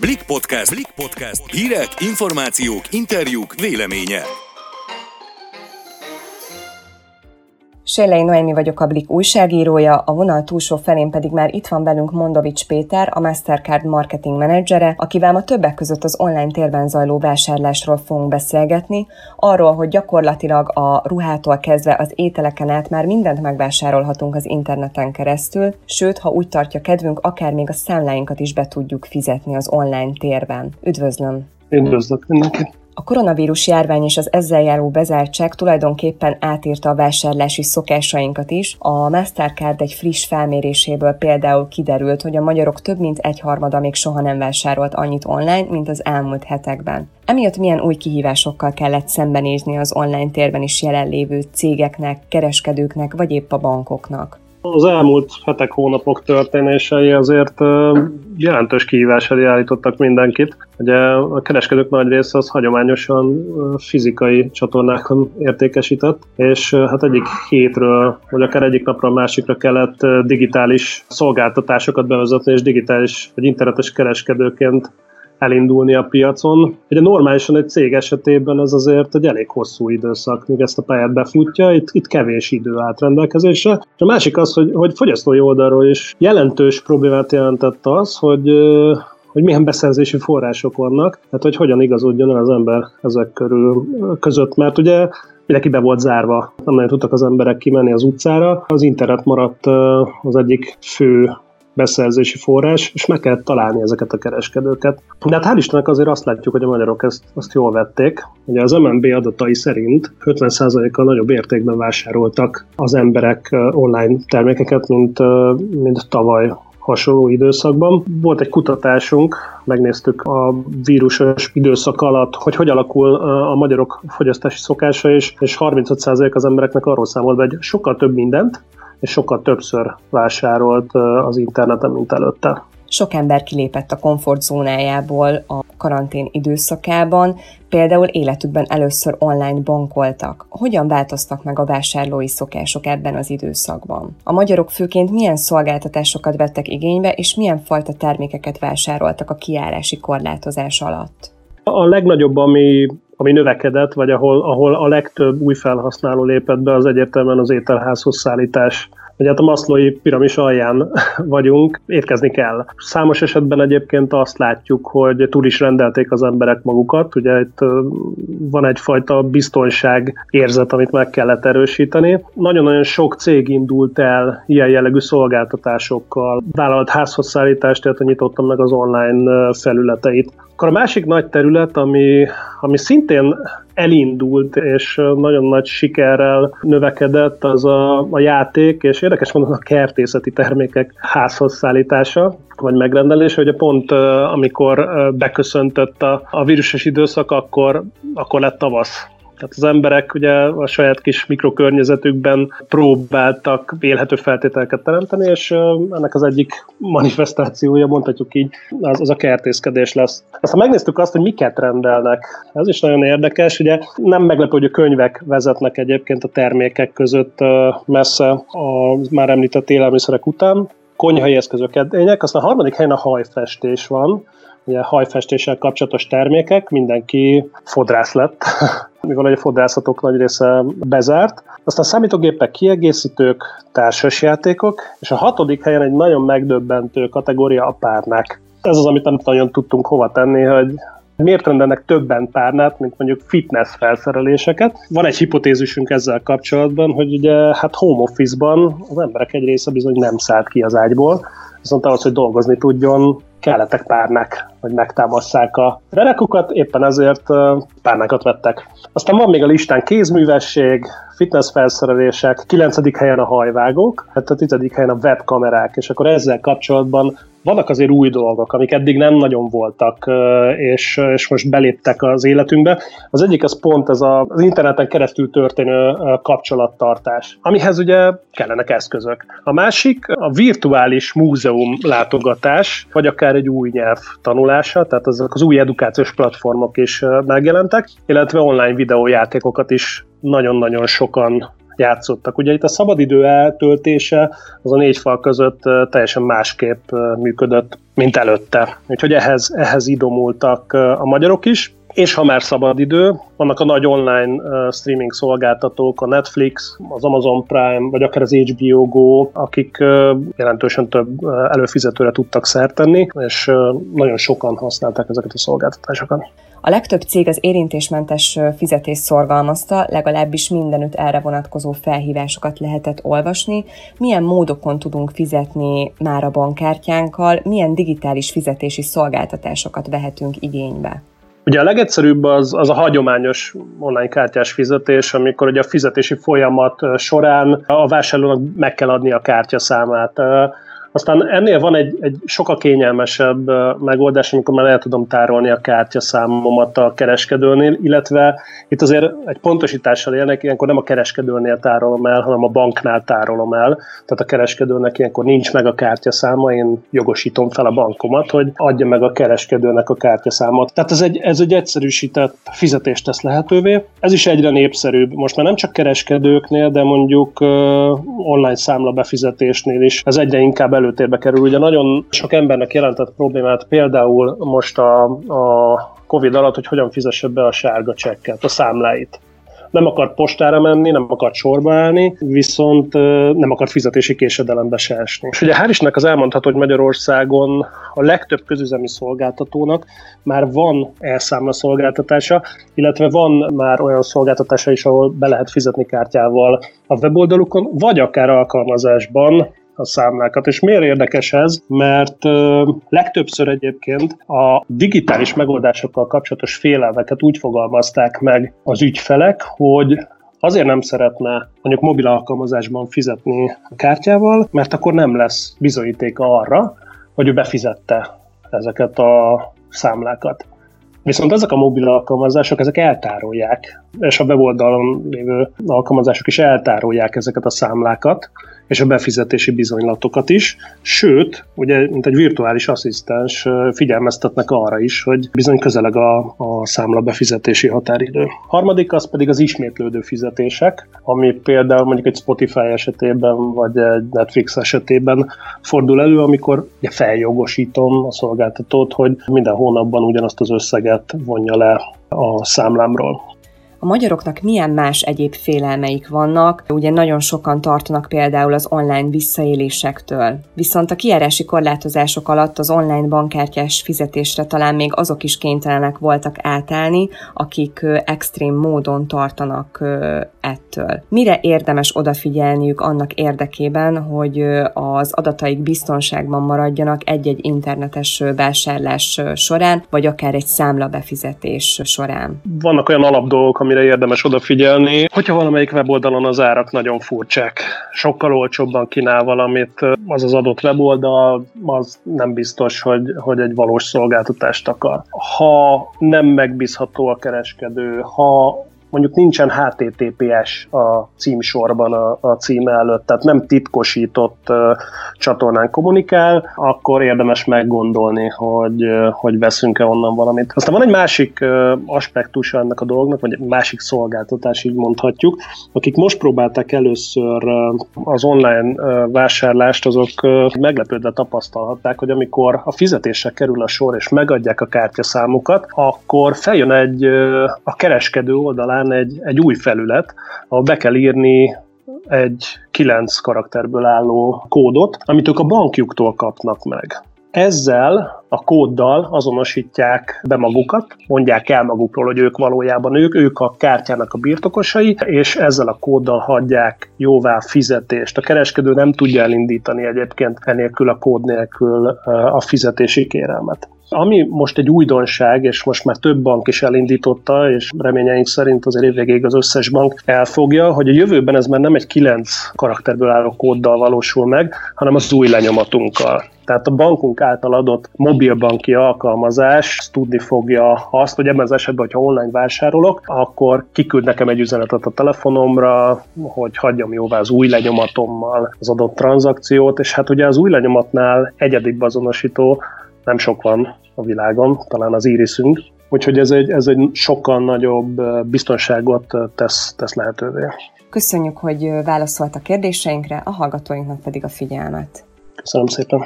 Blik Podcast. Blik Podcast. Hírek, információk, interjúk, véleménye. Sélei Noémi vagyok a Blik újságírója, a vonal túlsó felén pedig már itt van velünk Mondovics Péter, a Mastercard marketing menedzsere, akivel ma többek között az online térben zajló vásárlásról fogunk beszélgetni, arról, hogy gyakorlatilag a ruhától kezdve az ételeken át már mindent megvásárolhatunk az interneten keresztül, sőt, ha úgy tartja kedvünk, akár még a számláinkat is be tudjuk fizetni az online térben. Üdvözlöm! Üdvözlök mindenkit! A koronavírus járvány és az ezzel járó bezártság tulajdonképpen átírta a vásárlási szokásainkat is. A Mastercard egy friss felméréséből például kiderült, hogy a magyarok több mint egyharmada még soha nem vásárolt annyit online, mint az elmúlt hetekben. Emiatt milyen új kihívásokkal kellett szembenézni az online térben is jelenlévő cégeknek, kereskedőknek vagy épp a bankoknak? Az elmúlt hetek, hónapok történései azért jelentős kihívás elé állítottak mindenkit. Ugye a kereskedők nagy része az hagyományosan fizikai csatornákon értékesített, és hát egyik hétről, vagy akár egyik napra a másikra kellett digitális szolgáltatásokat bevezetni, és digitális vagy internetes kereskedőként elindulni a piacon. Ugye normálisan egy cég esetében ez azért egy elég hosszú időszak, míg ezt a pályát befutja, itt, itt kevés idő állt rendelkezésre. És a másik az, hogy, hogy fogyasztói oldalról is jelentős problémát jelentett az, hogy hogy milyen beszerzési források vannak, tehát hogy hogyan igazodjon el az ember ezek körül között, mert ugye mindenki be volt zárva, nem nagyon tudtak az emberek kimenni az utcára. Az internet maradt az egyik fő beszerzési forrás, és meg kellett találni ezeket a kereskedőket. De hát hál' Istennek azért azt látjuk, hogy a magyarok ezt azt jól vették. Ugye az MNB adatai szerint 50%-kal nagyobb értékben vásároltak az emberek online termékeket, mint, mint tavaly hasonló időszakban. Volt egy kutatásunk, megnéztük a vírusos időszak alatt, hogy hogy alakul a magyarok fogyasztási szokása, és, és 35% az embereknek arról számolt be, hogy sokkal több mindent, és sokkal többször vásárolt az interneten, mint előtte. Sok ember kilépett a komfortzónájából a karantén időszakában, például életükben először online bankoltak. Hogyan változtak meg a vásárlói szokások ebben az időszakban? A magyarok főként milyen szolgáltatásokat vettek igénybe, és milyen fajta termékeket vásároltak a kiárási korlátozás alatt? A legnagyobb, ami ami növekedett, vagy ahol, ahol a legtöbb új felhasználó lépett be, az egyértelműen az ételházhoz szállítás Ugye hát a maszlói piramis alján vagyunk, érkezni kell. Számos esetben egyébként azt látjuk, hogy túl is rendelték az emberek magukat, ugye itt van egyfajta biztonság érzet, amit meg kellett erősíteni. Nagyon-nagyon sok cég indult el ilyen jellegű szolgáltatásokkal, vállalt házhoz szállítást, illetve nyitottam meg az online felületeit. Akkor a másik nagy terület, ami, ami szintén elindult, és nagyon nagy sikerrel növekedett, az a, a játék, és érdekes mondani a kertészeti termékek házhoz szállítása, vagy megrendelése, hogy pont amikor beköszöntött a, a vírusos időszak, akkor, akkor lett tavasz tehát az emberek ugye a saját kis mikrokörnyezetükben próbáltak élhető feltételeket teremteni, és ennek az egyik manifestációja, mondhatjuk így, az, az a kertészkedés lesz. Aztán megnéztük azt, hogy miket rendelnek. Ez is nagyon érdekes, ugye nem meglepő, hogy a könyvek vezetnek egyébként a termékek között messze a már említett élelmiszerek után, konyhai eszközök, edények, aztán a harmadik helyen a hajfestés van, ugye hajfestéssel kapcsolatos termékek, mindenki fodrász lett, mivel a fodrászatok nagy része bezárt. Aztán számítógépek, kiegészítők, társasjátékok, és a hatodik helyen egy nagyon megdöbbentő kategória a párnák. Ez az, amit nem nagyon tudtunk hova tenni, hogy miért rendelnek többen párnát, mint mondjuk fitness felszereléseket. Van egy hipotézisünk ezzel kapcsolatban, hogy ugye hát home office-ban az emberek egy része bizony nem szállt ki az ágyból, viszont ahhoz, hogy dolgozni tudjon, kellettek párnák, hogy megtámasszák a renekukat, éppen ezért párnákat vettek. Aztán van még a listán kézművesség, fitness felszerelések, 9. helyen a hajvágók, hát a 10. helyen a webkamerák, és akkor ezzel kapcsolatban vannak azért új dolgok, amik eddig nem nagyon voltak, és, és most beléptek az életünkbe. Az egyik az pont ez a, az interneten keresztül történő kapcsolattartás, amihez ugye kellenek eszközök. A másik a virtuális múzeum látogatás, vagy akár egy új nyelv tanulása, tehát azok az új edukációs platformok is megjelentek, illetve online videójátékokat is nagyon-nagyon sokan játszottak. Ugye itt a szabadidő eltöltése az a négy fal között teljesen másképp működött, mint előtte. Úgyhogy ehhez, ehhez idomultak a magyarok is, és ha már szabad idő, vannak a nagy online streaming szolgáltatók, a Netflix, az Amazon Prime, vagy akár az HBO Go, akik jelentősen több előfizetőre tudtak szert és nagyon sokan használták ezeket a szolgáltatásokat. A legtöbb cég az érintésmentes fizetés szorgalmazta, legalábbis mindenütt erre vonatkozó felhívásokat lehetett olvasni. Milyen módokon tudunk fizetni már a bankkártyánkkal, milyen digitális fizetési szolgáltatásokat vehetünk igénybe? Ugye a legegyszerűbb az, az a hagyományos online kártyás fizetés, amikor ugye a fizetési folyamat során a vásárlónak meg kell adni a kártyaszámát. Aztán ennél van egy, egy sokkal kényelmesebb megoldás, amikor már el tudom tárolni a kártyaszámomat a kereskedőnél, illetve itt azért egy pontosítással élnek, ilyenkor nem a kereskedőnél tárolom el, hanem a banknál tárolom el. Tehát a kereskedőnek ilyenkor nincs meg a kártyaszáma, én jogosítom fel a bankomat, hogy adja meg a kereskedőnek a kártyaszámot. Tehát ez egy, ez egy egyszerűsített fizetést tesz lehetővé. Ez is egyre népszerűbb. Most már nem csak kereskedőknél, de mondjuk uh, online számla befizetésnél is ez egyre inkább előtérbe kerül. Ugye nagyon sok embernek jelentett problémát például most a, a Covid alatt, hogy hogyan fizesse be a sárga csekket, a számláit nem akart postára menni, nem akart sorba állni, viszont nem akart fizetési késedelembe se esni. És ugye hál' Istennek az elmondható, hogy Magyarországon a legtöbb közüzemi szolgáltatónak már van elszámla szolgáltatása, illetve van már olyan szolgáltatása is, ahol be lehet fizetni kártyával a weboldalukon, vagy akár alkalmazásban, a számlákat. És miért érdekes ez? Mert legtöbbször egyébként a digitális megoldásokkal kapcsolatos félelmeket úgy fogalmazták meg az ügyfelek, hogy azért nem szeretne mondjuk mobil alkalmazásban fizetni a kártyával, mert akkor nem lesz bizonyítéka arra, hogy ő befizette ezeket a számlákat. Viszont ezek a mobil alkalmazások, ezek eltárolják, és a weboldalon lévő alkalmazások is eltárolják ezeket a számlákat, és a befizetési bizonylatokat is, sőt, ugye, mint egy virtuális asszisztens figyelmeztetnek arra is, hogy bizony közeleg a, a számla befizetési határidő. Harmadik az pedig az ismétlődő fizetések, ami például mondjuk egy Spotify esetében, vagy egy Netflix esetében fordul elő, amikor ugye feljogosítom a szolgáltatót, hogy minden hónapban ugyanazt az összeget vonja le a számlámról a magyaroknak milyen más egyéb félelmeik vannak. Ugye nagyon sokan tartanak például az online visszaélésektől. Viszont a kiárási korlátozások alatt az online bankkártyás fizetésre talán még azok is kénytelenek voltak átállni, akik extrém módon tartanak ettől. Mire érdemes odafigyelniük annak érdekében, hogy az adataik biztonságban maradjanak egy-egy internetes vásárlás során, vagy akár egy számla befizetés során? Vannak olyan alapdolgok, amire érdemes odafigyelni. Hogyha valamelyik weboldalon az árak nagyon furcsák, sokkal olcsóbban kínál valamit, az az adott weboldal, az nem biztos, hogy, hogy egy valós szolgáltatást akar. Ha nem megbízható a kereskedő, ha mondjuk nincsen HTTPS a címsorban a, a cím előtt, tehát nem titkosított uh, csatornán kommunikál, akkor érdemes meggondolni, hogy, uh, hogy veszünk-e onnan valamit. Aztán van egy másik uh, aspektusa ennek a dolognak, vagy másik szolgáltatás, így mondhatjuk, akik most próbálták először uh, az online uh, vásárlást, azok uh, meglepődve tapasztalhatták, hogy amikor a fizetésre kerül a sor, és megadják a kártyaszámukat, akkor feljön egy uh, a kereskedő oldalán talán egy, egy új felület, ahol be kell írni egy kilenc karakterből álló kódot, amit ők a bankjuktól kapnak meg. Ezzel a kóddal azonosítják be magukat, mondják el magukról, hogy ők valójában ők, ők a kártyának a birtokosai, és ezzel a kóddal hagyják jóvá fizetést. A kereskedő nem tudja elindítani egyébként enélkül a kód nélkül a fizetési kérelmet. Ami most egy újdonság, és most már több bank is elindította, és reményeink szerint azért évvégéig az összes bank elfogja, hogy a jövőben ez már nem egy kilenc karakterből álló kóddal valósul meg, hanem az új lenyomatunkkal. Tehát a bankunk által adott mobilbanki alkalmazás tudni fogja azt, hogy ebben az esetben, hogyha online vásárolok, akkor kiküld nekem egy üzenetet a telefonomra, hogy hagyjam jóvá az új lenyomatommal az adott tranzakciót, és hát ugye az új lenyomatnál egyedik bezonosító nem sok van a világon, talán az irisünk, úgyhogy ez egy, ez egy sokkal nagyobb biztonságot tesz, tesz lehetővé. Köszönjük, hogy válaszolt a kérdéseinkre, a hallgatóinknak pedig a figyelmet. Köszönöm szépen.